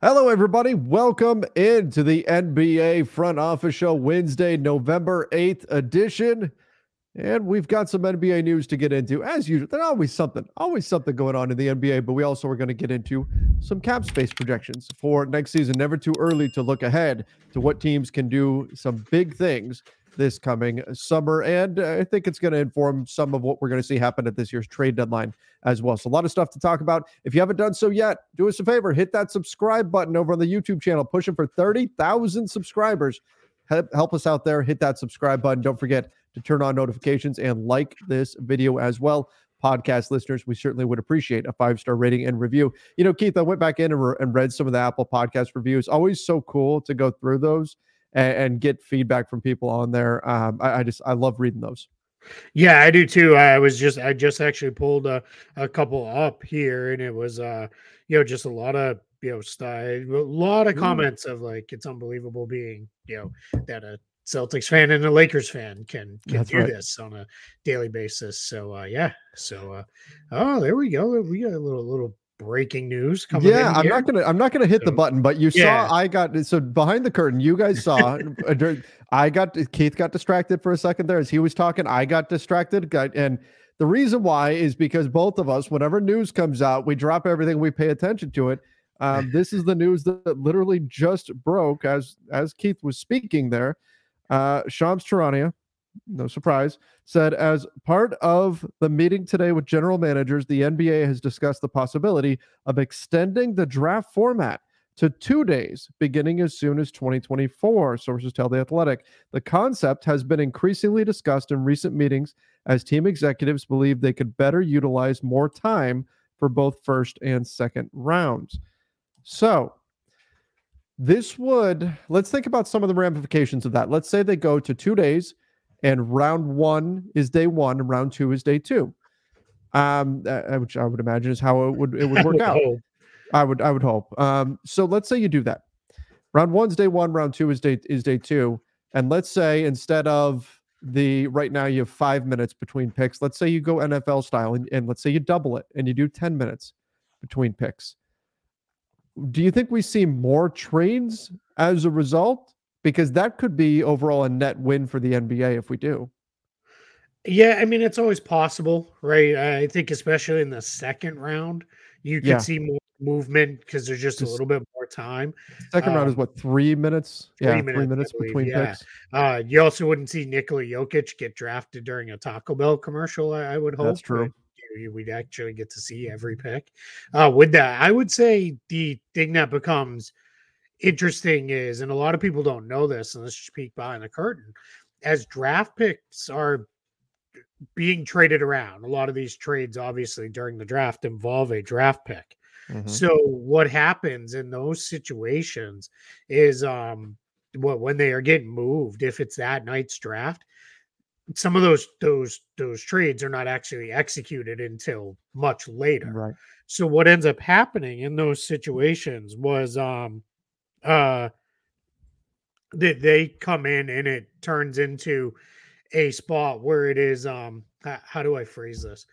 Hello, everybody. Welcome into the NBA Front Office Show, Wednesday, November 8th edition. And we've got some NBA news to get into. As usual, there's always something, always something going on in the NBA, but we also are going to get into some cap space projections for next season. Never too early to look ahead to what teams can do some big things this coming summer. And I think it's going to inform some of what we're going to see happen at this year's trade deadline as well. So, a lot of stuff to talk about. If you haven't done so yet, do us a favor hit that subscribe button over on the YouTube channel, pushing for 30,000 subscribers. Help, help us out there. Hit that subscribe button. Don't forget to turn on notifications and like this video as well. Podcast listeners, we certainly would appreciate a five star rating and review. You know, Keith, I went back in and, re- and read some of the Apple podcast reviews. Always so cool to go through those and, and get feedback from people on there. Um, I, I, just I love reading those. Yeah, I do too. I was just I just actually pulled a, a couple up here, and it was uh you know just a lot of you know style, a lot of comments of like it's unbelievable being you know that a Celtics fan and a Lakers fan can can That's do right. this on a daily basis. So uh yeah, so uh oh there we go. We got a little little breaking news coming yeah i'm not gonna i'm not gonna hit so, the button but you yeah. saw i got so behind the curtain you guys saw uh, i got keith got distracted for a second there as he was talking i got distracted got, and the reason why is because both of us whenever news comes out we drop everything we pay attention to it. Um, this is the news that, that literally just broke as as keith was speaking there. Uh shams charania no surprise, said as part of the meeting today with general managers, the NBA has discussed the possibility of extending the draft format to two days beginning as soon as 2024, sources tell The Athletic. The concept has been increasingly discussed in recent meetings as team executives believe they could better utilize more time for both first and second rounds. So, this would, let's think about some of the ramifications of that. Let's say they go to two days and round one is day one, and round two is day two. Um, uh, which I would imagine is how it would it would work out. I would I would hope. Um, so let's say you do that. Round one's day one, round two is day is day two, and let's say instead of the right now you have five minutes between picks. Let's say you go NFL style, and, and let's say you double it and you do ten minutes between picks. Do you think we see more trades as a result? Because that could be overall a net win for the NBA if we do. Yeah, I mean it's always possible, right? I think especially in the second round, you can yeah. see more movement because there's just, just, a little bit more time. Second um, round is um, what three minutes? Three yeah, minutes, three minutes between yeah. picks. Uh, you also wouldn't see Nikola Jokic get drafted during a Taco Bell commercial. I, I would hope. That's true. We'd actually get to see every pick. Uh, with that, I would say the thing that becomes interesting is, and a lot of people don't know this, and let's just peek behind the curtain, as draft picks are being traded around. A lot of these trades, obviously, during the draft involve a draft pick. Mm-hmm. So what happens in those situations is um what when they are getting moved, if it's that night's draft, some of those those those trades are not actually executed until much later. Right. So what ends up happening in those situations was um uh that they come in and it turns into a spot where it is um how, how do I phrase this?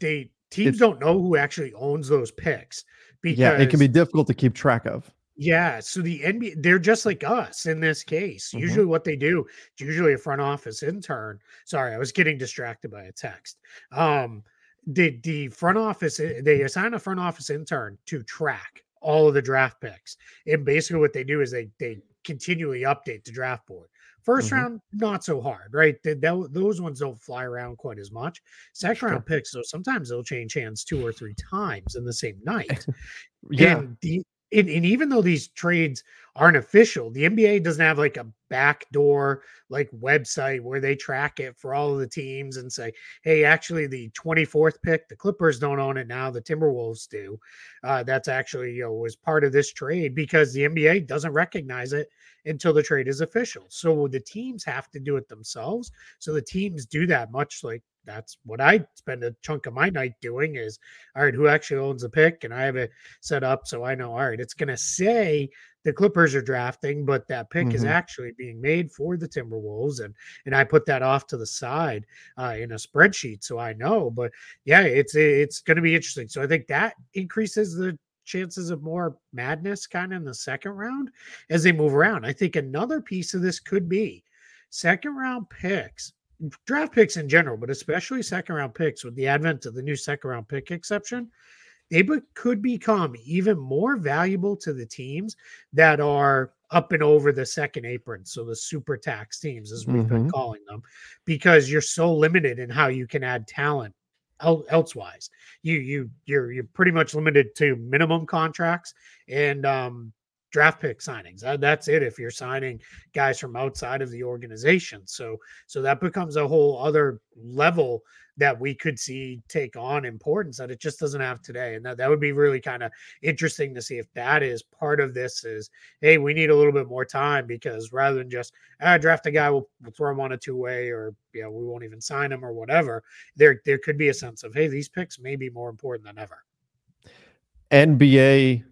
They teams don't know who actually owns those picks because yeah, it can be difficult to keep track of. Yeah, so the NBA they're just like us in this case. Mm-hmm. Usually what they do, it's usually a front office intern. Sorry, I was getting distracted by a text. Um the the front office eh, they assign a front office intern to track all of the draft picks. And basically what they do is they they continually update the draft board. 1st mm-hmm. round, not so hard, right? The, the, those ones don't fly around quite as much. Second sure. round picks, so sometimes they'll change hands two or three times in the same night. yeah. And the and, and, even though these trades aren't official, the NBA doesn't have like a backdoor like website where they track it for all of the teams and say, hey, actually the 24th pick, the Clippers don't own it now, the Timberwolves do. Uh, that's actually you know was part of this trade because the NBA doesn't recognize it until the trade is official. So the teams have to do it themselves. So the teams do that much like that's what I spend a chunk of my night doing is all right, who actually owns the pick? And I have it set up so I know, all right, it's going to say the Clippers are drafting, but that pick mm-hmm. is actually being made for the Timberwolves, and and I put that off to the side uh, in a spreadsheet so I know. But yeah, it's it's going to be interesting. So I think that increases the chances of more madness kind of in the second round as they move around. I think another piece of this could be second round picks draft picks in general, but especially second round picks with the advent of the new second round pick exception, they could become even more valuable to the teams that are up and over the second apron. So the super tax teams, as we've mm-hmm. been calling them, because you're so limited in how you can add talent elsewise. You you you're you're pretty much limited to minimum contracts and um draft pick signings. that's it if you're signing guys from outside of the organization. So so that becomes a whole other level that we could see take on importance that it just doesn't have today. And that, that would be really kind of interesting to see if that is part of this is, hey, we need a little bit more time because rather than just ah, draft a guy, we'll, we'll throw him on a two way or you know, we won't even sign him or whatever. There there could be a sense of, hey, these picks may be more important than ever. NBA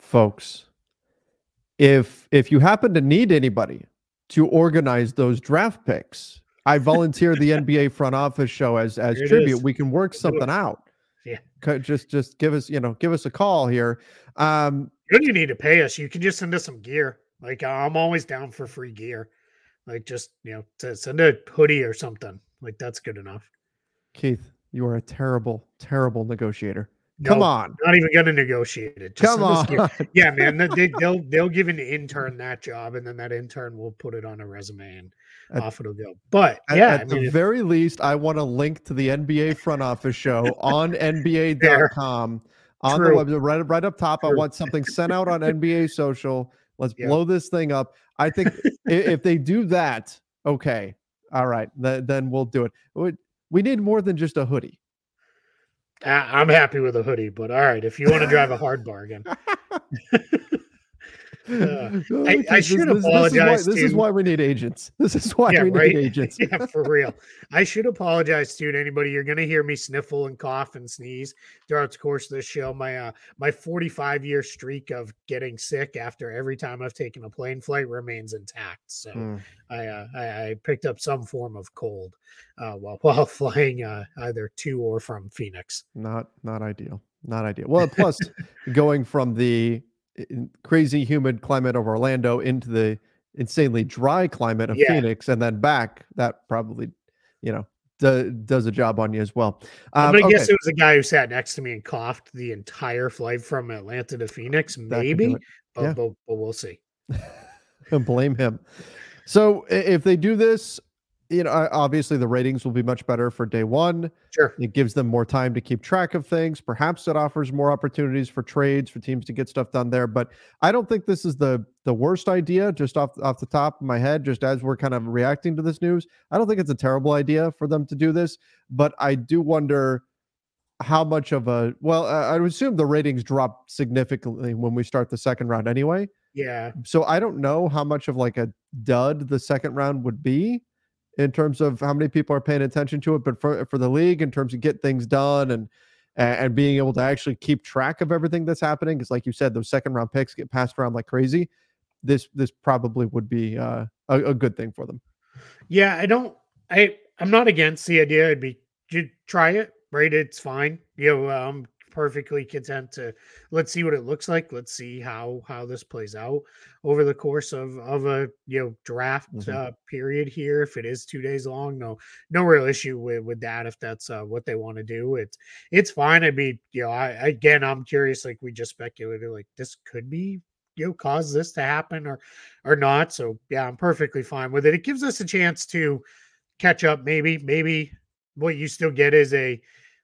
folks if if you happen to need anybody to organize those draft picks, I volunteer the NBA front office show as as tribute. We can work something out. Yeah. Just just give us, you know, give us a call here. Um you don't need to pay us. You can just send us some gear. Like I'm always down for free gear. Like just, you know, to send a hoodie or something. Like that's good enough. Keith, you are a terrible, terrible negotiator. Come on, not even going to negotiate it. Just Come on, yeah, man. They, they'll they'll give an intern that job, and then that intern will put it on a resume, and at, off it'll go. But at, yeah, at I mean, the very least, I want a link to the NBA front office show on NBA.com on True. the website, right right up top. True. I want something sent out on NBA social. Let's yep. blow this thing up. I think if they do that, okay, all right, th- then we'll do it. We need more than just a hoodie. I'm happy with a hoodie, but all right, if you want to drive a hard bargain. Uh, I, I, should this, apologize. This, is why, this is why, we need agents. This is why yeah, we right? need agents. yeah, for real. I should apologize to anybody. You're going to hear me sniffle and cough and sneeze throughout the course of this show. My uh, my 45 year streak of getting sick after every time I've taken a plane flight remains intact. So mm. I, uh, I, I picked up some form of cold uh, while while flying uh, either to or from Phoenix. Not not ideal. Not ideal. Well, plus going from the crazy humid climate of Orlando into the insanely dry climate of yeah. Phoenix and then back, that probably, you know, do, does a job on you as well. Um, I'm gonna okay. guess it was the guy who sat next to me and coughed the entire flight from Atlanta to Phoenix, maybe, but, yeah. but, but we'll see. Blame him. So if they do this, you know, obviously the ratings will be much better for day one. Sure. It gives them more time to keep track of things. Perhaps it offers more opportunities for trades for teams to get stuff done there. But I don't think this is the the worst idea, just off off the top of my head, just as we're kind of reacting to this news. I don't think it's a terrible idea for them to do this, but I do wonder how much of a well, I would assume the ratings drop significantly when we start the second round anyway. Yeah. So I don't know how much of like a dud the second round would be in terms of how many people are paying attention to it, but for for the league in terms of get things done and and being able to actually keep track of everything that's happening, because like you said, those second round picks get passed around like crazy. This this probably would be uh, a, a good thing for them. Yeah, I don't. I I'm not against the idea. I'd be you try it, right? It's fine. You know, I'm perfectly content to let's see what it looks like. Let's see how how this plays out over the course of of a you know draft mm-hmm. uh, period here. If it is two days long, no no real issue with with that. If that's uh, what they want to do, it's it's fine. I mean, you know, I again, I'm curious. Like we just speculated, like this could be you know cause this to happen or or not. So yeah, I'm perfectly fine with it. It gives us a chance to catch up. Maybe maybe what you still get is a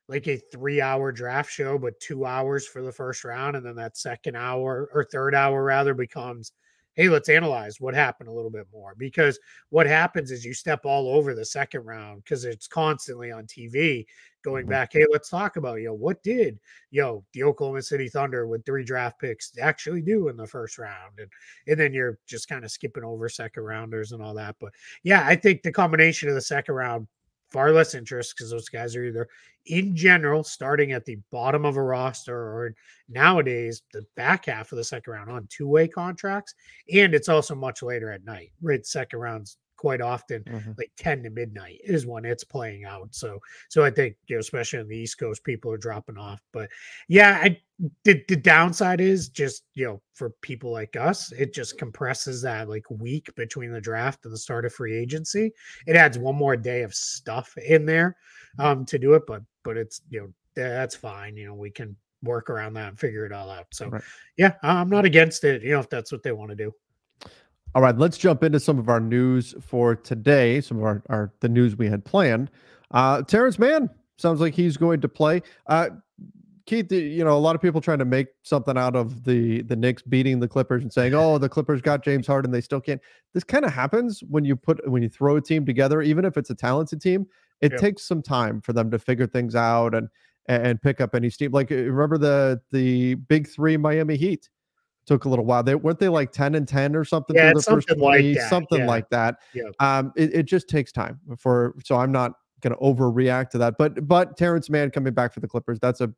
like a three hour draft show, but two hours for the first round. And then that second hour or third hour rather becomes, hey, let's analyze what happened a little bit more. Because what happens is you step all over the second round because it's constantly on TV going mm-hmm. back. Hey, let's talk about, you know, what did, you know, the Oklahoma City Thunder with three draft picks actually do in the first round? And, and then you're just kind of skipping over second rounders and all that. But yeah, I think the combination of the second round far less interest because those guys are either in general starting at the bottom of a roster or nowadays the back half of the second round on two-way contracts and it's also much later at night right? Second rounds quite often mm-hmm. like 10 to midnight is when it's playing out so so i think you know especially on the east coast people are dropping off but yeah i the, the downside is just you know for people like us it just compresses that like week between the draft and the start of free agency it adds one more day of stuff in there um to do it but but it's you know that's fine you know we can work around that and figure it all out so right. yeah i'm not against it you know if that's what they want to do all right, let's jump into some of our news for today. Some of our, our the news we had planned. Uh, Terance Mann sounds like he's going to play. Uh, Keith, you know, a lot of people trying to make something out of the the Knicks beating the Clippers and saying, "Oh, the Clippers got James Harden, they still can't." This kind of happens when you put when you throw a team together, even if it's a talented team. It yep. takes some time for them to figure things out and and pick up any steam. Like remember the the big three Miami Heat took a little while. They weren't they like 10 and 10 or something yeah, something like that. something yeah. like that. Yeah. Um, it, it just takes time for so I'm not gonna overreact to that. But but Terance Mann coming back for the Clippers, that's a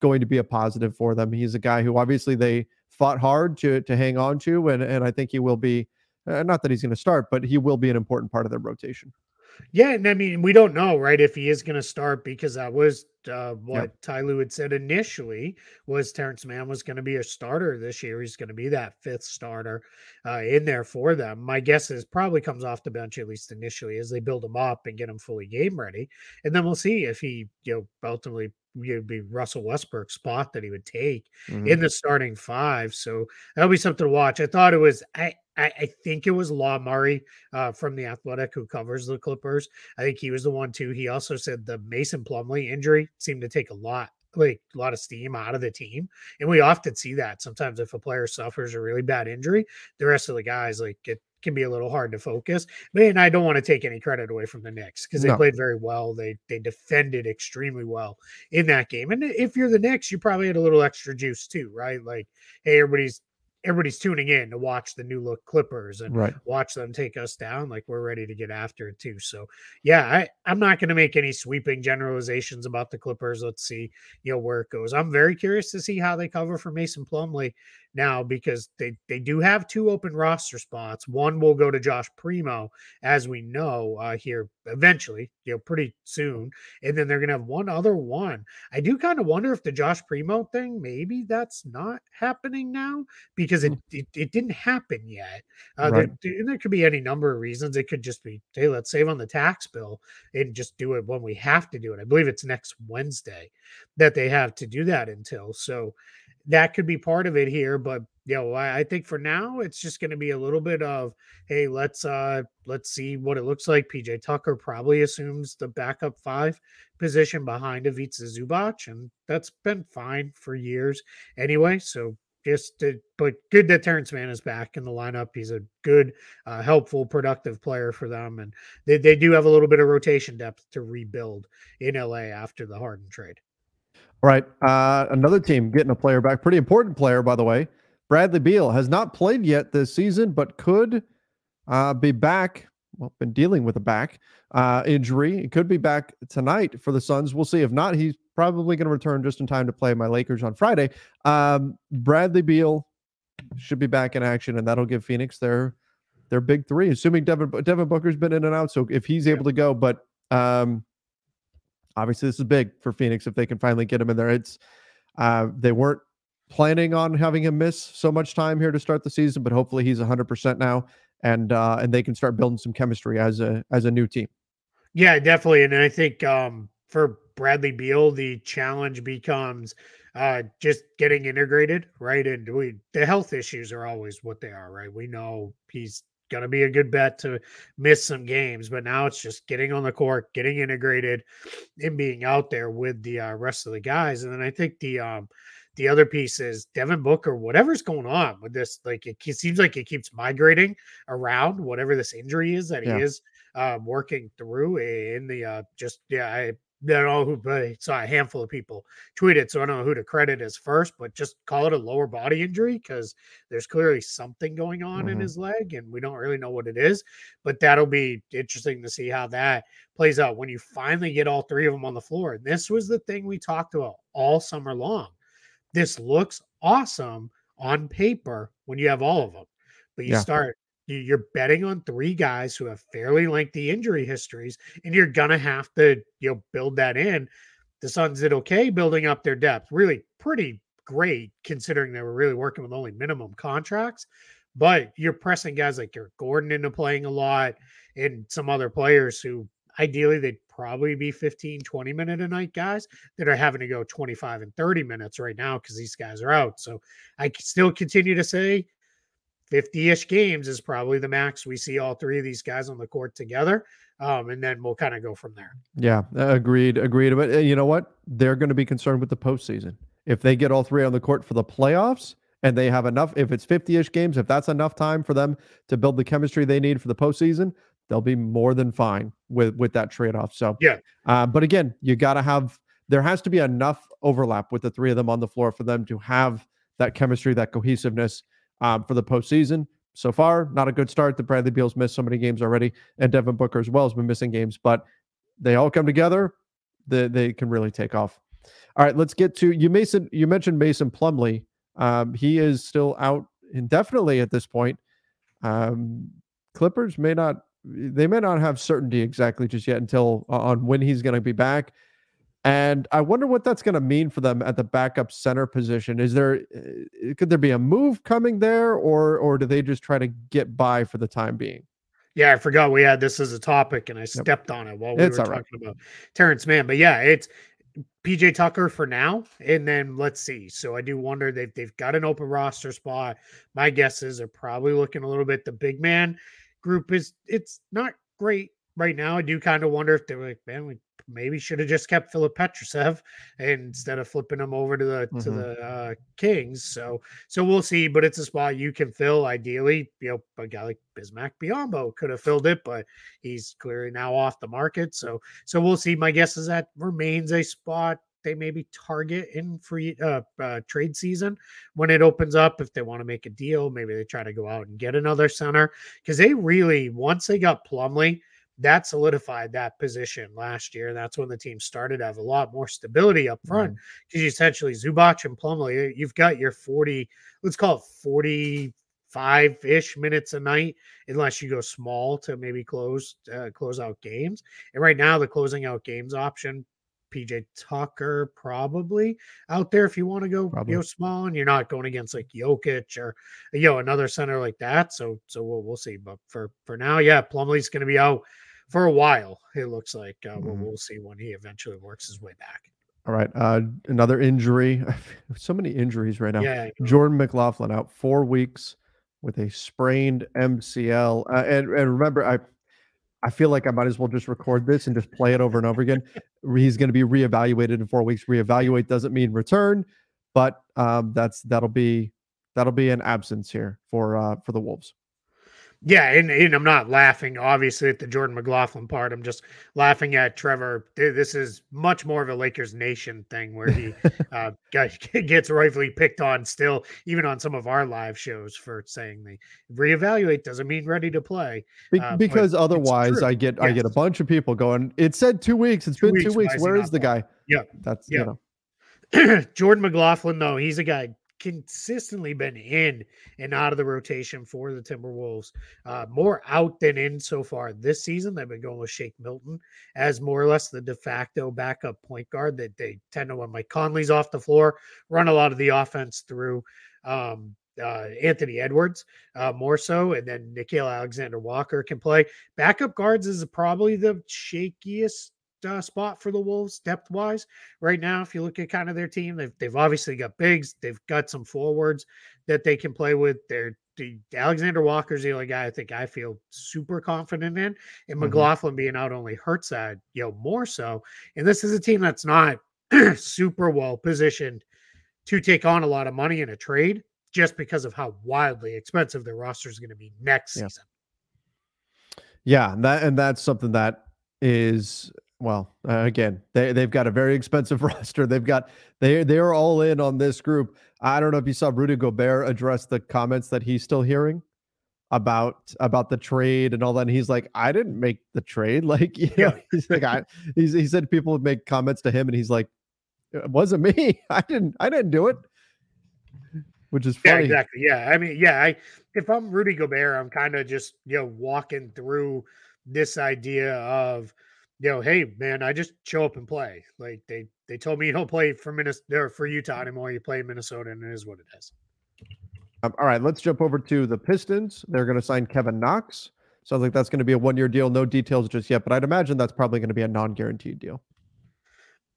going to be a positive for them. He's a guy who obviously they fought hard to to hang on to, and and I think he will be uh, not that he's going to start, but he will be an important part of their rotation. Yeah, and I mean, we don't know, right, if he is going to start because that was uh, what yep. Ty Lue had said initially was Terance Mann was going to be a starter this year. He's going to be that fifth starter uh, in there for them. My guess is probably comes off the bench at least initially as they build him up and get him fully game ready, and then we'll see if he, you know, ultimately would be Russell Westbrook's spot that he would take mm-hmm. in the starting five. So that'll be something to watch. I thought it was I I, I think it was Law Murray uh, from the Athletic who covers the Clippers. I think he was the one too. He also said the Mason Plumlee injury seemed to take a lot like a lot of steam out of the team. And we often see that sometimes if a player suffers a really bad injury, the rest of the guys like it can be a little hard to focus. But and I don't want to take any credit away from the Knicks because they no. played very well. They they defended extremely well in that game. And if you're the Knicks, you probably had a little extra juice too, right? Like, hey, everybody's everybody's tuning in to watch the new look Clippers and right. watch them take us down. Like we're ready to get after it too. So yeah, I, I'm not going to make any sweeping generalizations about the Clippers. Let's see, you know, where it goes. I'm very curious to see how they cover for Mason Plumlee now because they they do have two open roster spots. One will go to Josh Primo, as we know uh, here eventually, you know, pretty soon, and then they're gonna have one other one. I do kind of wonder if the Josh Primo thing maybe that's not happening now because it hmm. it, it didn't happen yet. Uh, right. there, there could be any number of reasons. It could just be hey, let's save on the tax bill and just do it when we have to do it. I believe it's next Wednesday that they have to do that until so that could be part of it here. But you know, I, I think for now it's just going to be a little bit of hey, let's uh let's see what it looks like. PJ Tucker probably assumes the backup five position behind Ivica Zubac, and that's been fine for years anyway. So just to, but good that Terance Mann is back in the lineup. He's a good, uh, helpful, productive player for them, and they, they do have a little bit of rotation depth to rebuild in LA after the Harden trade. All right. Uh, another team getting a player back. Pretty important player, by the way. Bradley Beal has not played yet this season, but could uh, be back. Well, been dealing with a back uh, injury. He could be back tonight for the Suns. We'll see. If not, he's probably going to return just in time to play my Lakers on Friday. Um, Bradley Beal should be back in action, and that'll give Phoenix their their big three. Assuming Devin Devin Booker's been in and out, so if he's able to go, but um, obviously this is big for Phoenix if they can finally get him in there. It's uh, they weren't planning on having him miss so much time here to start the season, but hopefully he's 100% now and uh, and they can start building some chemistry as a as a new team. Yeah, definitely. And I think um, for Bradley Beal, the challenge becomes uh, just getting integrated, right? And we the health issues are always what they are, right? We know he's going to be a good bet to miss some games, but now it's just getting on the court, getting integrated, and being out there with the uh, rest of the guys. And then I think the um, the other piece is Devin Booker, whatever's going on with this, like it, it seems like it keeps migrating around whatever this injury is that yeah. he is uh, working through in the uh, just yeah I don't know who, but I saw a handful of people tweet it. so I don't know who to credit as first, but just call it a lower body injury because there's clearly something going on mm-hmm. in his leg, and we don't really know what it is. But that'll be interesting to see how that plays out when you finally get all three of them on the floor. And this was the thing we talked about all summer long. This looks awesome on paper when you have all of them, but you yeah. start you're betting on three guys who have fairly lengthy injury histories, and you're gonna have to you know build that in. The Suns did okay building up their depth, really pretty great considering they were really working with only minimum contracts. But you're pressing guys like Eric Gordon into playing a lot, and some other players who ideally they'd probably be 15 20 minute a night guys that are having to go 25 and 30 minutes right now because these guys are out so i still continue to say 50-ish games is probably the max we see all three of these guys on the court together um, and then we'll kind of go from there. Yeah agreed agreed but uh, you know what? They're going to be concerned with the postseason. If they get all three on the court for the playoffs and they have enough if it's 50-ish games if that's enough time for them to build the chemistry they need for the postseason they'll be more than fine with with that trade-off so yeah. uh, but again you got to have there has to be enough overlap with the three of them on the floor for them to have that chemistry that cohesiveness um, for the postseason. So far, not a good start. The Bradley Beal's missed so many games already, and Devin Booker as well has been missing games, but they all come together. They, they can really take off. All right, let's get to you, Mason. You mentioned Mason Plumlee. Um, he is still out indefinitely at this point. Um, Clippers may not they may not have certainty exactly just yet until uh, on when he's going to be back. And I wonder what that's going to mean for them at the backup center position. Is there uh, could there be a move coming there, or or do they just try to get by for the time being? Yeah, I forgot we had this as a topic, and I stepped yep. on it while we it's were talking right. about Terance Mann. But yeah, it's PJ Tucker for now, and then let's see. So I do wonder they've they've got an open roster spot. My guesses are probably looking a little bit. The big man group is it's not great right now. I do kind of wonder if they're like, man, we maybe should have just kept Filip Petrusev instead of flipping him over to the mm-hmm. to the uh, Kings. So so we'll see. But it's a spot you can fill. Ideally, you know, a guy like Bismack Biyombo could have filled it, but he's clearly now off the market. So so we'll see. My guess is that remains a spot they maybe target in free uh, uh, trade season when it opens up. If they want to make a deal, maybe they try to go out and get another center because they really once they got Plumlee that solidified that position last year. That's when the team started to have a lot more stability up front because mm-hmm. essentially Zubac and Plumlee, you've got your 40, let's call it 45 ish minutes a night, unless you go small to maybe close uh, close out games. And right now, the closing out games option, PJ Tucker probably out there if you want to go probably. you know small and you're not going against like Jokic or you know another center like that. So so we'll we'll see. But for for now, yeah, Plumlee's going to be out for a while. It looks like uh, mm-hmm. we'll, we'll see when he eventually works his way back. All right. Uh, another injury. so many injuries right now. Yeah. Jordan McLaughlin out four weeks with a sprained MCL. Uh, and and remember, I I feel like I might as well just record this and just play it over and over again. He's going to be reevaluated in four weeks. Reevaluate doesn't mean return, but um, that's that'll be that'll be an absence here for uh, for the Wolves. Yeah, and, and I'm not laughing obviously at the Jordan McLaughlin part. I'm just laughing at Trevor. This is much more of a Lakers Nation thing where he uh, gets rightfully picked on still, even on some of our live shows for saying the reevaluate doesn't mean ready to play. Uh, because otherwise, I get yes. I get a bunch of people going. It said two weeks. It's two been weeks, two weeks. Where is the guy? Yeah, that's yeah. You know. Jordan McLaughlin, though, he's a guy consistently been in and out of the rotation for the Timberwolves, uh, more out than in so far this season. They've been going with Shake Milton as more or less the de facto backup point guard that they tend to, when Mike Conley's off the floor, run a lot of the offense through um, uh, Anthony Edwards uh, more so, and then Nickeil Alexander Walker can play. Backup guards is probably the shakiest uh, spot for the Wolves depth wise right now. If you look at kind of their team, they've they've obviously got bigs, they've got some forwards that they can play with. They're the Alexander Walker's the only guy I think I feel super confident in, and mm-hmm. McLaughlin being out only hurts that you know more so. And this is a team that's not super well positioned to take on a lot of money in a trade just because of how wildly expensive their roster is going to be next yeah. season. Yeah, and that and that's something that is well, uh, again, they they've got a very expensive roster. They've got they they are all in on this group. I don't know if you saw Rudy Gobert address the comments that he's still hearing about about the trade and all that. And he's like, I didn't make the trade. Like, you know, he's like, I he's, he said people would make comments to him, and he's like, it wasn't me. I didn't I didn't do it. Which is funny. Yeah, exactly. Yeah. I mean, yeah, I if I'm Rudy Gobert, I'm kind of just, you know, walking through this idea of you know, hey man, I just show up and play. Like they they told me you don't play for Minnesota or for Utah anymore. You play Minnesota, and it is what it is. Um, all right, let's jump over to the Pistons. They're going to sign Kevin Knox. Sounds like that's going to be a one year deal. No details just yet, but I'd imagine that's probably going to be a non guaranteed deal.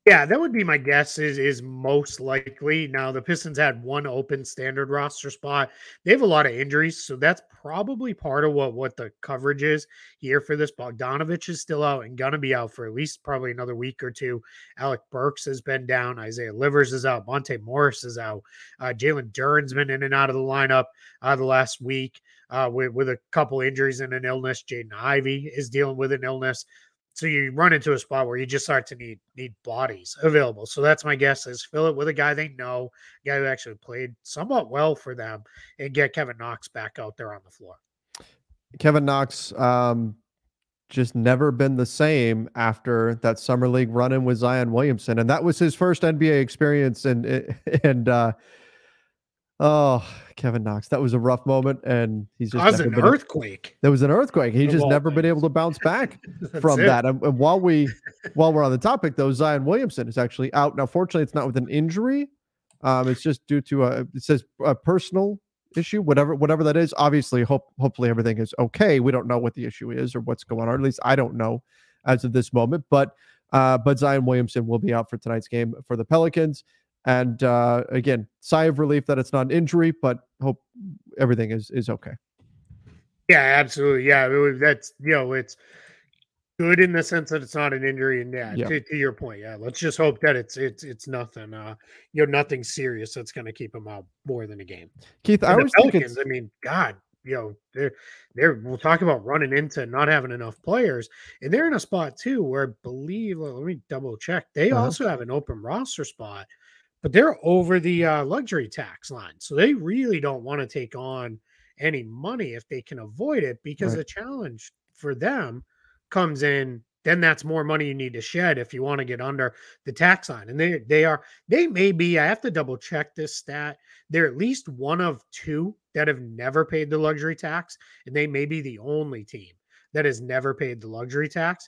Yeah, that would be my guess. Is is most likely. Now the Pistons had one open standard roster spot. They have a lot of injuries, so that's probably part of what what the coverage is here for this. Bogdanovic is still out and gonna be out for at least probably another week or two. Alec Burks has been down. Isaiah Livers is out. Monte Morris is out. Uh, Jalen Duren's been in and out of the lineup uh, the last week uh, with with a couple injuries and an illness. Jaden Ivey is dealing with an illness so you run into a spot where you just start to need need bodies available. So that's my guess is fill it with a guy they know, a guy who actually played somewhat well for them, and get Kevin Knox back out there on the floor. Kevin Knox, um, just never been the same after that summer league run in with Zion Williamson, and that was his first NBA experience. And and uh, Oh, Kevin Knox. That was a rough moment. And he's just that an earthquake. there was an earthquake. He's just never things. been able to bounce back from it. that. And, and, while we while we're on the topic, though, Zion Williamson is actually out. Now, fortunately, it's not with an injury. Um, it's just due to a it says a personal issue, whatever whatever that is. Obviously, hope hopefully everything is okay. We don't know what the issue is or what's going on, or at least I don't know as of this moment. But uh, but Zion Williamson will be out for tonight's game for the Pelicans. And uh, again, sigh of relief that it's not an injury, but hope everything is is okay. Yeah, absolutely. Yeah, that's you know it's good in the sense that it's not an injury, and yeah, yeah. To, to, your point, yeah, let's just hope that it's it's it's nothing, uh, you know, nothing serious that's going to keep him out more than a game. Keith, and I was Pelicans, I mean, God, you know, they're they're we'll talk about running into not having enough players, and they're in a spot too where I believe. Well, let me double check. They uh-huh. also have an open roster spot but they're over the uh, luxury tax line. So they really don't want to take on any money if they can avoid it because right. the challenge for them comes in then that's more money you need to shed if you want to get under the tax line and they they are they may be i have to double check this stat they're at least one of two that have never paid the luxury tax and they may be the only team that has never paid the luxury tax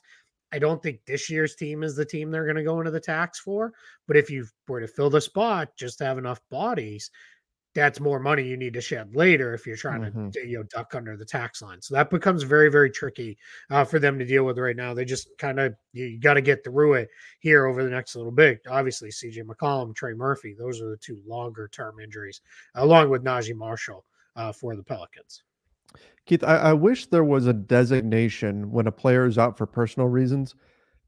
I don't think this year's team is the team they're going to go into the tax for. But if you were to fill the spot, just to have enough bodies, that's more money you need to shed later if you're trying mm-hmm. to you know duck under the tax line. So that becomes very very tricky uh, for them to deal with right now. They just kind of you got to get through it here over the next little bit. Obviously, C.J. McCollum, Trey Murphy, those are the two longer term injuries, along with Naji Marshall uh, for the Pelicans. Keith, I, I wish there was a designation when a player is out for personal reasons.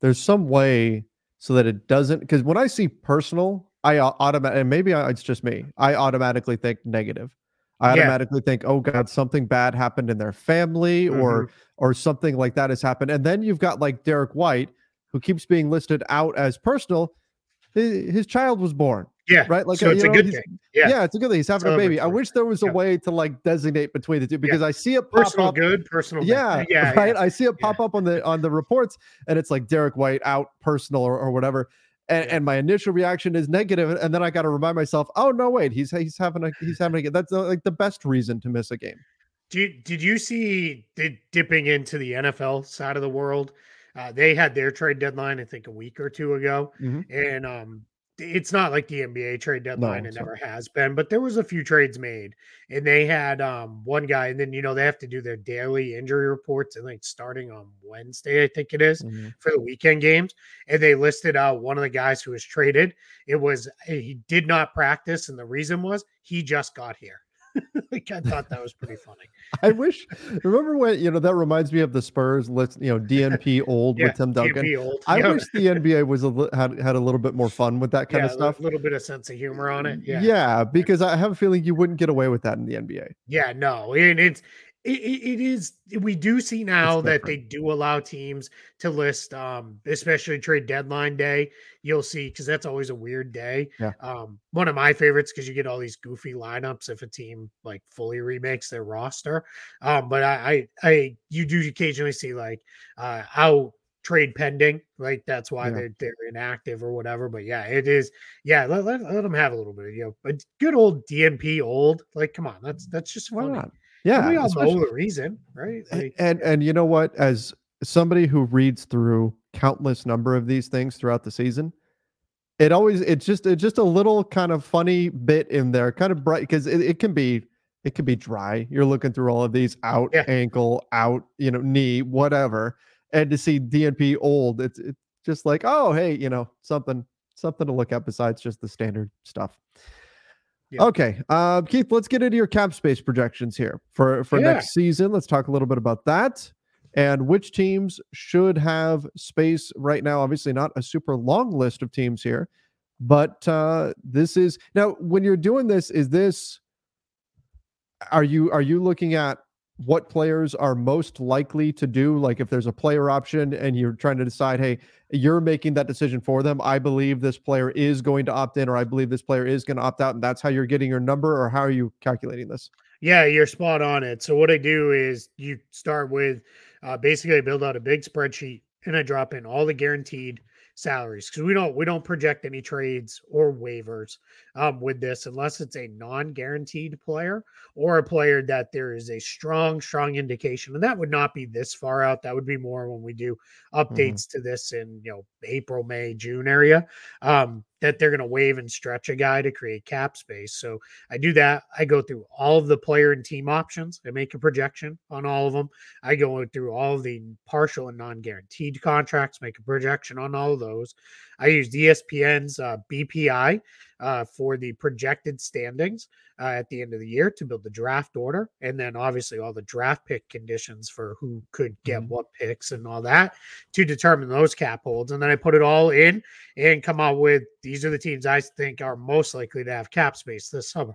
There's some way so that it doesn't because when I see personal, I automatically and maybe it's just me. I automatically think negative. I yeah. automatically think, oh God, something bad happened in their family mm-hmm. or or something like that has happened. And then you've got like Derrick White, who keeps being listed out as personal. His, his child was born. Yeah. Right. Like, so it's know, a good thing. Yeah. Yeah. It's a good thing. He's having a baby. I wish there was a yeah. way to like designate between the two because yeah. I see it pop personal up. good, personal. Yeah. Yeah. Right. I see it pop up on the on the reports and it's like Derrick White out personal or, or whatever. and, and my initial reaction is negative, and then I got to remind myself, oh no, wait, he's he's having a he's having a that's uh, like the best reason to miss a game. Did did you see did dipping into the NFL side of the world? Uh, they had their trade deadline, I think, a week or two ago, mm-hmm. and um, it's not like the NBA trade deadline. No, it never not. has been, but there was a few trades made, and they had um, one guy, and then you know they have to do their daily injury reports, and like starting on Wednesday, I think it is, mm-hmm. for the weekend games, and they listed out one of the guys who was traded. It was he did not practice, and the reason was he just got here. like I thought that was pretty funny. I wish. Remember when you know that reminds me of the Spurs. Let's you know DNP old yeah, with Tim Duncan. Old. I wish the NBA was a had had a little bit more fun with that kind yeah, of stuff. A little bit of sense of humor on it. Yeah, yeah, because I have a feeling you wouldn't get away with that in the NBA. Yeah, no, and it's it, it is we do see now that they do allow teams to list um especially trade deadline day you'll see because that's always a weird day. Yeah. um one of my favorites because you get all these goofy lineups if a team like fully remakes their roster. Um but i i, I you do occasionally see like uh out trade pending like that's why yeah. they're, they're inactive or whatever but yeah it is yeah let, let, let them have a little bit of you know but good old DNP old like come on that's that's just why funny yeah, we all know the reason, right? Like, and and you know what? As somebody who reads through countless number of these things throughout the season, it always it's just it's just a little kind of funny bit in there, kind of bright because it, it can be it can be dry. You're looking through all of these out yeah. ankle, out, you know, knee, whatever, and to see DNP old, it's it's just like, oh hey, you know, something something to look at besides just the standard stuff. Yeah. Okay, uh, Keith, let's get into your cap space projections here for for yeah. next season. Let's talk a little bit about that and which teams should have space right now. Obviously, not a super long list of teams here, but uh, this is now when you're doing this. Is this are you are you looking at what players are most likely to do like if there's a player option and you're trying to decide hey you're making that decision for them. I believe this player is going to opt in or i believe this player is going to opt out and that's how you're getting your number or how are you calculating this? Yeah you're spot on it. So what i do is you start with uh, basically i build out a big spreadsheet and i drop in all the guaranteed salaries because we don't we don't project any trades or waivers um, with this unless it's a non-guaranteed player or a player that there is a strong strong indication and that would not be this far out that would be more when we do mm-hmm. updates mm-hmm. to this in you know april may june area um, that they're going to waive and stretch a guy to create cap space. So I do that. I go through all of the player and team options. I make a projection on all of them. I go through all of the partial and non guaranteed contracts, make a projection on all of those. I use ESPN's uh, BPI uh, for the projected standings uh, at the end of the year to build the draft order. And then obviously all the draft pick conditions for who could get mm-hmm. what picks and all that to determine those cap holds. And then I put it all in and come out with these are the teams I think are most likely to have cap space this summer.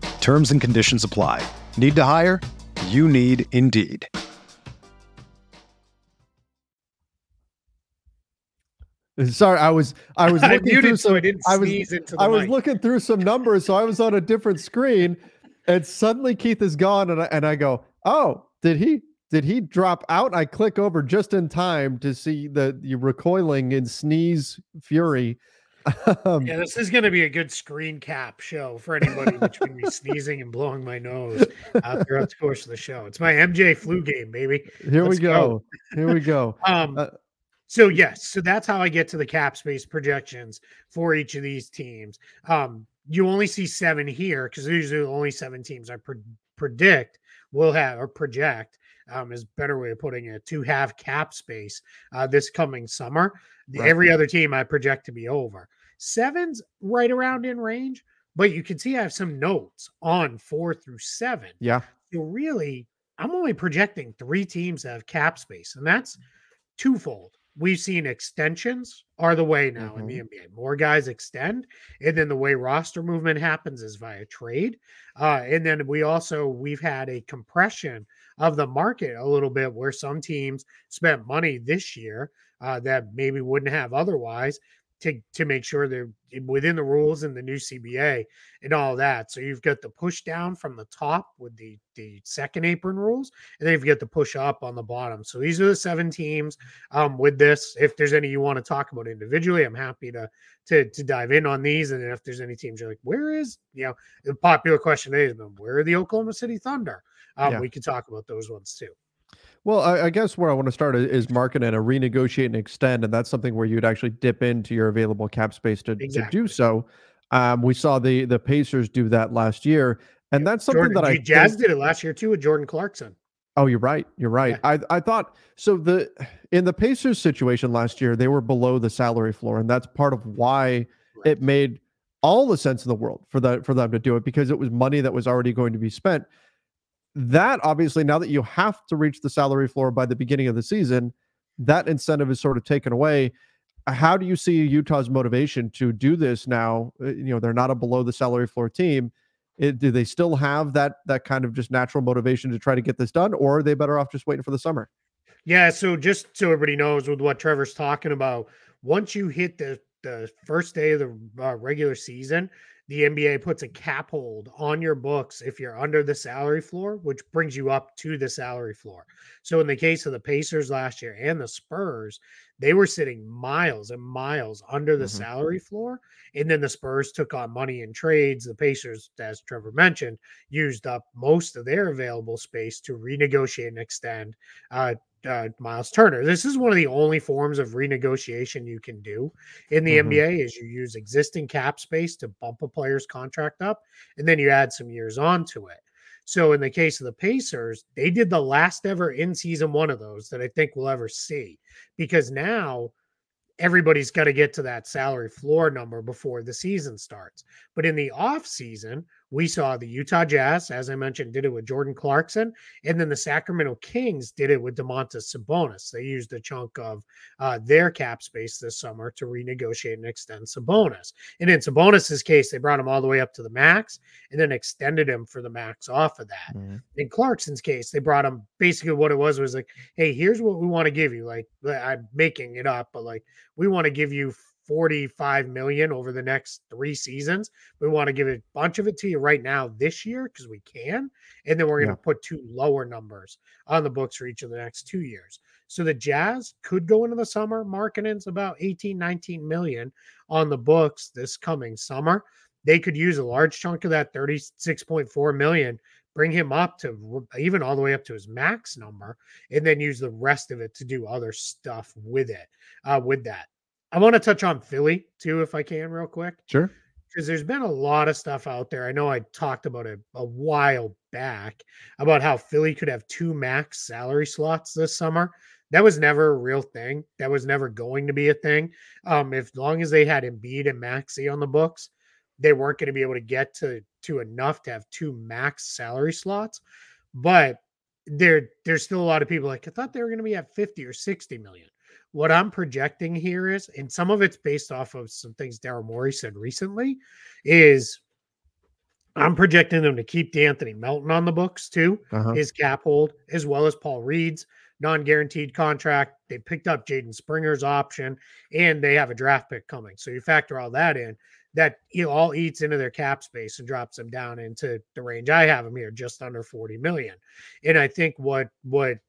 Terms and conditions apply. Need to hire? You need Indeed. Sorry, I was I was looking muted, through some. so I didn't I was into the I was mic. looking through some numbers, so I was on a different screen, and suddenly Keith is gone, and I, and I go, oh, did he did he drop out? I click over just in time to see the you recoiling in sneeze fury. Um, Yeah, this is going to be a good screen cap show for anybody between me sneezing and blowing my nose uh, throughout the course of the show. It's my MJ flu game, baby. here let's we go. go. Here we go. Um, Uh, so yes, so that's how I get to the cap space projections for each of these teams. Um, you only see seven here because usually only seven teams I pre- predict will have or project um, is a better way of putting it to have cap space uh, this coming summer. Right. Every other team I project to be over. Seven's right around in range, but you can see I have some notes on four through seven. Yeah. So really, I'm only projecting three teams that have cap space, and that's twofold. We've seen extensions are the way now in the NBA. More guys extend, and then the way roster movement happens is via trade. Uh, and then we also we've had a compression of the market a little bit, where some teams spent money this year uh, that maybe wouldn't have otherwise to to make sure they're within the rules in the new CBA and all that. So you've got the push down from the top with the the second apron rules, and then you've got the push up on the bottom. So these are the seven teams um, with this. If there's any you want to talk about individually, I'm happy to to to dive in on these. And then if there's any teams you're like, where is you know the popular question today has been where are the Oklahoma City Thunder? Um, Yeah. We could talk about those ones too. Well, I, I guess where I want to start i- is market and a renegotiate and extend, and that's something where you'd actually dip into your available cap space to, to do so. Um, we saw the the Pacers do that last year, and that's something Jordan, that I Jazz think- did it last year too with Jordan Clarkson. Oh, you're right. You're right. I I thought so. The in the Pacers situation last year, they were below the salary floor, and that's part of why it made all the sense in the world for that for them to do it because it was money that was already going to be spent. That obviously, now that you have to reach the salary floor by the beginning of the season, that incentive is sort of taken away. How do you see Utah's motivation to do this now? Uh, You know, they're not a below the salary floor team. It, do they still have that that kind of just natural motivation to try to get this done, or are they better off just waiting for the summer? Yeah, so just so everybody knows with what Trevor's talking about, once you hit the the first day of the uh, regular season, the NBA puts a cap hold on your books if you're under the salary floor, which brings you up to the salary floor. So in the case of the Pacers last year and the Spurs, they were sitting miles and miles under the Mhm. salary floor, and then the Spurs took on money in trades. The Pacers, as Trevor mentioned, used up most of their available space to renegotiate and extend uh, uh, Miles Turner. This is one of the only forms of renegotiation you can do in the Mhm. NBA is you use existing cap space to bump a player's contract up and then you add some years onto it. So in the case of the Pacers, they did the last ever in season one of those that I think we'll ever see because now everybody's got to get to that salary floor number before the season starts. But in the off season, we saw the Utah Jazz, as I mentioned, did it with Jordan Clarkson, and then the Sacramento Kings did it with Domantas Sabonis. They used a chunk of uh, their cap space this summer to renegotiate and extend Sabonis. And in Sabonis's case, they brought him all the way up to the max and then extended him for the max off of that. In Clarkson's case, they brought him basically what it was was like, hey, here's what we want to give you. Like I'm making it up, but like we want to give you 45 million over the next three seasons. We want to give a bunch of it to you right now this year because we can. And then we're going Yeah. to put two lower numbers on the books for each of the next two years. So the Jazz could go into the summer Markkanen's about 18, 19 million on the books this coming summer. They could use a large chunk of that 36.4 million, bring him up to even all the way up to his max number, and then use the rest of it to do other stuff with it. Uh, with that, I want to touch on Philly too, if I can, real quick. Sure. because there's been a lot of stuff out there. I know I talked about it a while back about how Philly could have two max salary slots this summer. That was never a real thing. That was never going to be a thing. Um, if long as they had Embiid and Maxey on the books, they weren't going to be able to get to to enough to have two max salary slots. But there, there's still a lot of people like I thought they were going to be at 50 or 60 million. What I'm projecting here is, and some of it's based off of some things Daryl Morey said recently, is I'm projecting them to keep D'Anthony Melton on the books too, uh-huh. his cap hold, as well as Paul Reed's non-guaranteed contract. They picked up Jaden Springer's option, and they have a draft pick coming. So you factor all that in. That you know, all eats into their cap space and drops them down into the range I have them here, just under 40 million. And I think what what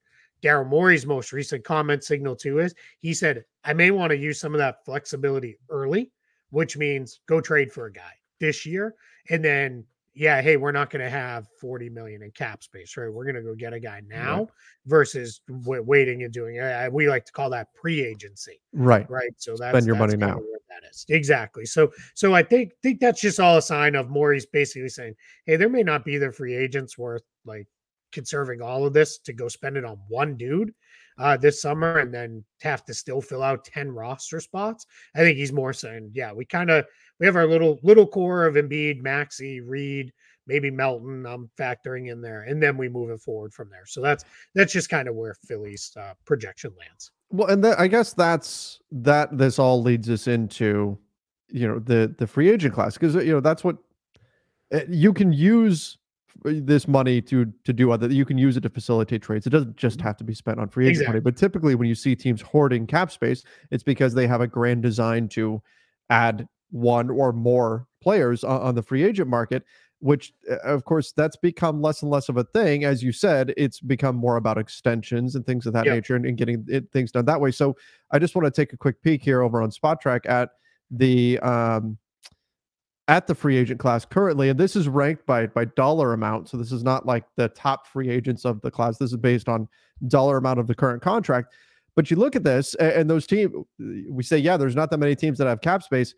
Daryl Morey's most recent comment signal to is he said, I may want to use some of that flexibility early, which means go trade for a guy this year and then yeah, hey, we're not going to have 40 million in cap space, right? We're going to go get a guy now right. versus w- waiting and doing it. We like to call that pre-agency. Right. Right. So that's spend your that's money now. That is exactly. So, so I think, think that's just all a sign of Morey's basically saying, Hey, there may not be the free agents worth like conserving all of this to go spend it on one dude uh, this summer and then have to still fill out 10 roster spots. I think he's more saying, yeah, we kind of we have our little little core of Embiid, Maxey, Reed, maybe Melton. I'm factoring in there, and then we move it forward from there. So that's that's just kind of where Philly's uh, projection lands. Well, and I guess that's that. This all leads us into you know the the free agent class because you know that's what eh, you can use this money to to do other you can use it to facilitate trades. It doesn't just have to be spent on free agent exactly. money but typically when you see teams hoarding cap space it's because they have a grand design to add one or more players on, on the free agent market which uh, of course that's become less and less of a thing. As you said it's become more about extensions and things of that nature and, and getting it, things done that way. So i just want to take a quick peek here over on Spotrac at the um at the free agent class currently, and this is ranked by by dollar amount. So this is not like the top free agents of the class. This is based on dollar amount of the current contract. But you look at this, and, and those teams, we say, yeah, there's not that many teams that have cap space.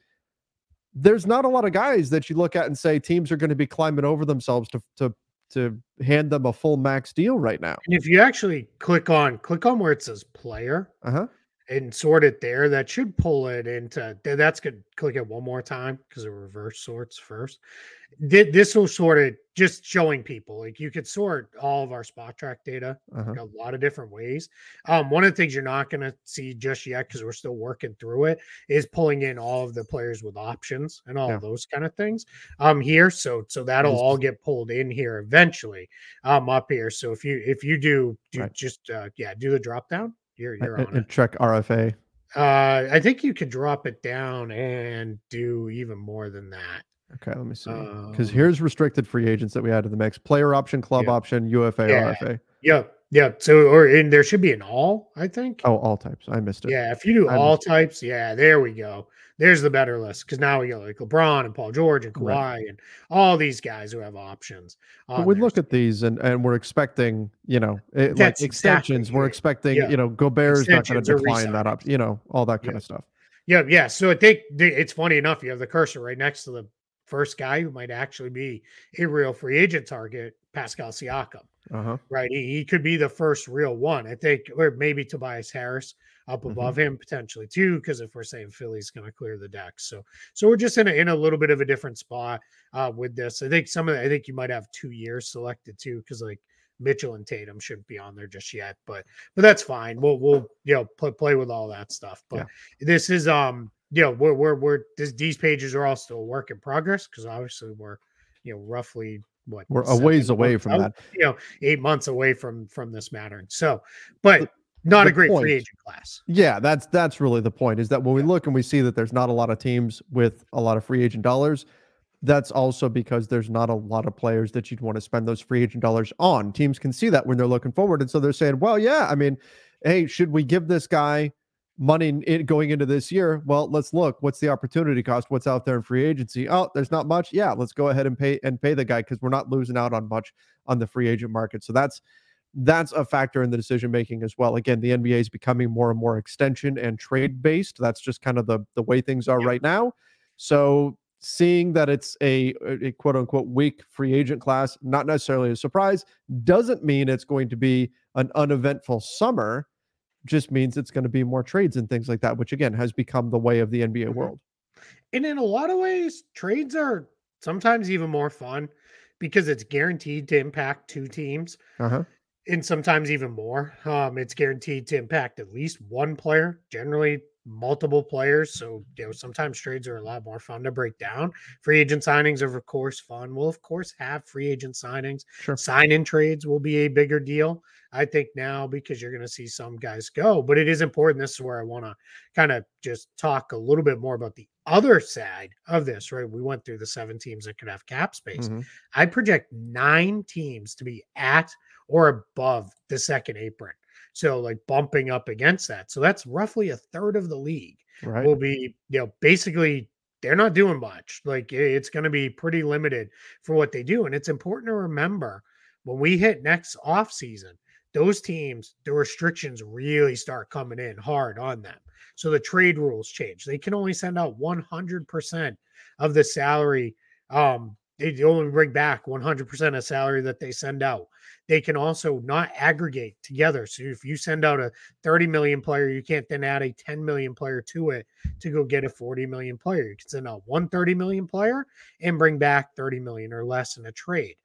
There's not a lot of guys that you look at and say teams are going to be climbing over themselves to to to hand them a full max deal right now. And if you actually click on click on where it says player, uh-huh and sort it there, that should pull it into that's good. Click it one more time because it reverse sorts first. This will sort it just showing people like you could sort all of our Spotrac data uh-huh. a lot of different ways. Um, one of the things you're not going to see just yet because we're still working through it is pulling in all of the players with options and all yeah. those kind of things um here. So so that'll all get pulled in here eventually um up here. So if you if you do do right. just uh, yeah do the drop down you're you're and, on and check RFA. Uh, I think you could drop it down and do even more than that. Okay, let me see. Because um, here's restricted free agents that we add to the mix: player option, club yeah. option, UFA, yeah. RFA. Yep. Yeah. So, or and there should be an all, I think. Oh, all types. I missed it. Yeah. If you do I all types, it. yeah, there we go. There's the better list because now we got like LeBron and Paul George and Kawhi right. and all these guys who have options. But we look at these and, and we're expecting, you know, it, like extensions. Exactly we're expecting, yeah. you know, Gobert's not going to decline that up, you know, all that kind yeah. of stuff. Yeah. Yeah. So I think it's funny enough. You have the cursor right next to the first guy who might actually be a real free agent target, Pascal Siakam. Uh-huh. Right. He, he could be the first real one. I think, or maybe Tobias Harris up mm-hmm. above mm-hmm. him potentially too, because if we're saying Philly's going to clear the deck, so so we're just in a in a little bit of a different spot uh, with this. I think some of the, I think you might have two years selected too, because like Mitchell and Tatum shouldn't be on there just yet, but but that's fine. We'll we'll you know play play with all that stuff. But yeah. this is um you know we're we're we're this, these pages are all still a work in progress because obviously we're you know roughly what we're a ways away from out, that you know eight months away from from this mattering so but not a great point, free agent class. Yeah, that's that's really the point. Is that when we look and we see that there's not a lot of teams with a lot of free agent dollars, that's also because there's not a lot of players that you'd want to spend those free agent dollars on. Teams can see that when they're looking forward, and so they're saying, "Well, yeah, I mean, hey, should we give this guy money in, going into this year? Well, let's look. What's the opportunity cost? What's out there in free agency? Oh, there's not much. Yeah, let's go ahead and pay and pay the guy because we're not losing out on much on the free agent market. So that's that's a factor in the decision making as well. Again, the NBA is becoming more and more extension and trade based. That's just kind of the the way things are right now. So seeing that it's a, a, quote unquote weak free agent class, not necessarily a surprise, doesn't mean it's going to be an uneventful summer. Just means it's going to be more trades and things like that, which again has become the way of the NBA mm-hmm. world. And in a lot of ways, trades are sometimes even more fun because it's guaranteed to impact two teams. Uh-huh. And sometimes even more. Um, it's guaranteed to impact at least one player, generally multiple players. So, you know, sometimes trades are a lot more fun to break down. Free agent signings are, of course, fun. We'll, of course, have free agent signings. Sure. Sign in trades will be a bigger deal, I think, now because you're going to see some guys go. But it is important. This is where I want to kind of just talk a little bit more about the other side of this, right? We went through the seven teams that could have cap space. Mm-hmm. I project nine teams to be at or above the second apron. So like bumping up against that. So that's roughly a third of the league right. will be, you know, basically they're not doing much. Like it's going to be pretty limited for what they do. And it's important to remember when we hit next off season, those teams, the restrictions really start coming in hard on them. So the trade rules change. They can only send out 100% of the salary. Um, they only bring back 100% of salary that they send out they can also not aggregate together. So if you send out a 30 million player, you can't then add a 10 million player to it to go get a 40 million player. You can send out one 30 million player and bring back 30 million or less in a trade.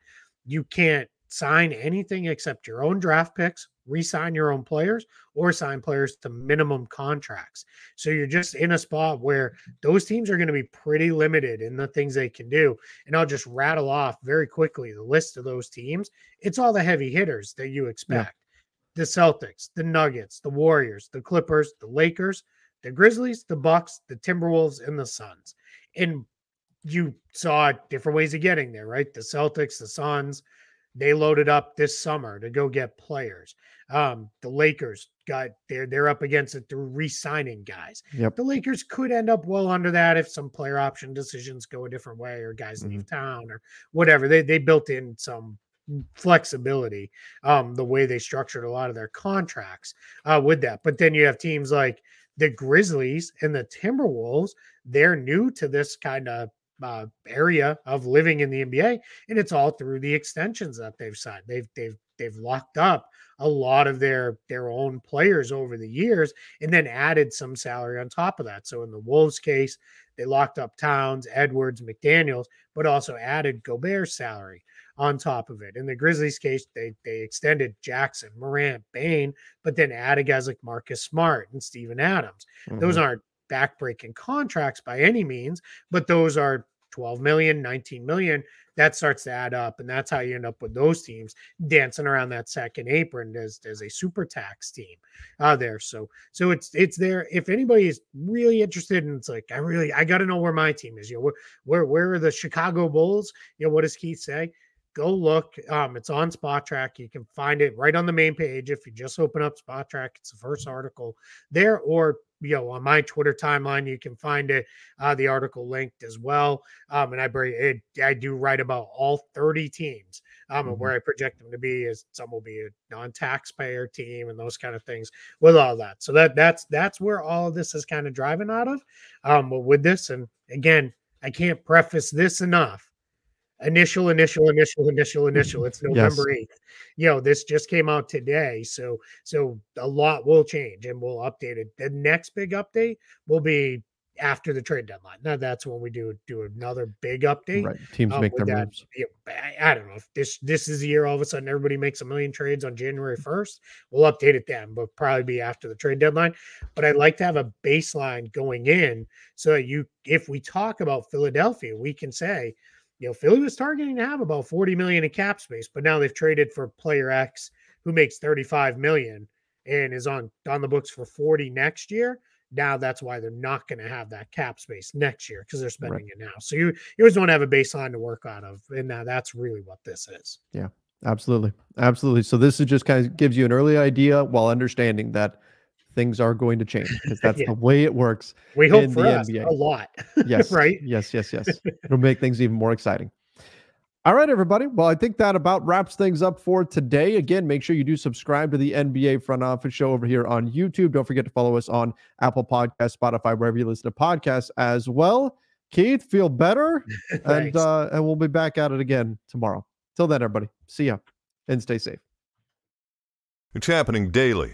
You can't sign anything except your own draft picks, re-sign your own players, or sign players to minimum contracts. So you're just in a spot where those teams are going to be pretty limited in the things they can do. And I'll just rattle off very quickly the list of those teams. It's all the heavy hitters that you expect. Yeah. The Celtics, the Nuggets, the Warriors, the Clippers, the Lakers, the Grizzlies, the Bucks, the Timberwolves, and the Suns. And you saw different ways of getting there, right? The Celtics, the Suns, they loaded up this summer to go get players. Um, the Lakers got they're they're up against it through re-signing guys. Yep. The Lakers could end up well under that if some player option decisions go a different way or guys mm-hmm. leave town or whatever. They they built in some flexibility um the way they structured a lot of their contracts uh with that. But then you have teams like the Grizzlies and the Timberwolves, they're new to this kind of uh, area of living in the NBA, and it's all through the extensions that they've signed. They've they've they've locked up a lot of their their own players over the years, and then added some salary on top of that. So in the Wolves case, they locked up Towns, Edwards, McDaniels, but also added Gobert's salary on top of it. In the Grizzlies case, they they extended Jackson, Morant, Bain, but then added guys like Marcus Smart and Steven Adams. Mm-hmm. Those aren't backbreaking contracts by any means, but those are 12 million, 19 million. That starts to add up. And that's how you end up with those teams dancing around that second apron as, as a super tax team uh, there. So, so it's, it's there. If anybody is really interested and it's like, I really, I got to know where my team is, you know, where, where, where are the Chicago Bulls? You know, what does Keith say? Go look. Um, it's on Spotrac. You can find it right on the main page. If you just open up Spotrac, it's the first article there, or you know, on my Twitter timeline, you can find it, uh, the article linked as well. Um, and I bring it, I do write about all 30 teams, um, mm-hmm. and where I project them to be is some will be a non-taxpayer team and those kind of things with all that. So that that's that's where all of this is kind of driving out of. Um, with this, and again, I can't preface this enough initial, initial, initial, initial, initial. It's November eighth. Yes. You know, this just came out today, so so a lot will change, and we'll update it. The next big update will be after the trade deadline. Now that's when we do do another big update. Right. Teams um, make their that. moves. I, I, don't know if this this is the year all of a sudden everybody makes a million trades on January 1st. We'll update it then, but probably be after the trade deadline. But I'd like to have a baseline going in so that you if we talk about Philadelphia, we can say, you know, Philly was targeting to have about 40 million in cap space, but now they've traded for player X who makes 35 million and is on on the books for 40 next year. Now that's why they're not going to have that cap space next year because they're spending right. it now. So you you always want to have a baseline to work out of, and now that's really what this is. Yeah, absolutely, absolutely. So this is just kind of gives you an early idea while understanding that things are going to change because that's yeah. the way it works. We hope for us NBA. a lot. yes. right. Yes. Yes. Yes. It'll make things even more exciting. All right, everybody. Well, I think that about wraps things up for today. Again, make sure you do subscribe to the NBA Front Office Show over here on YouTube. Don't forget to follow us on Apple Podcasts, Spotify, wherever you listen to podcasts as well. Keith, feel better, and uh, and we'll be back at it again tomorrow. Till then, everybody, see ya and stay safe. It's happening daily.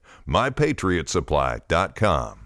MyPatriotSupply.com.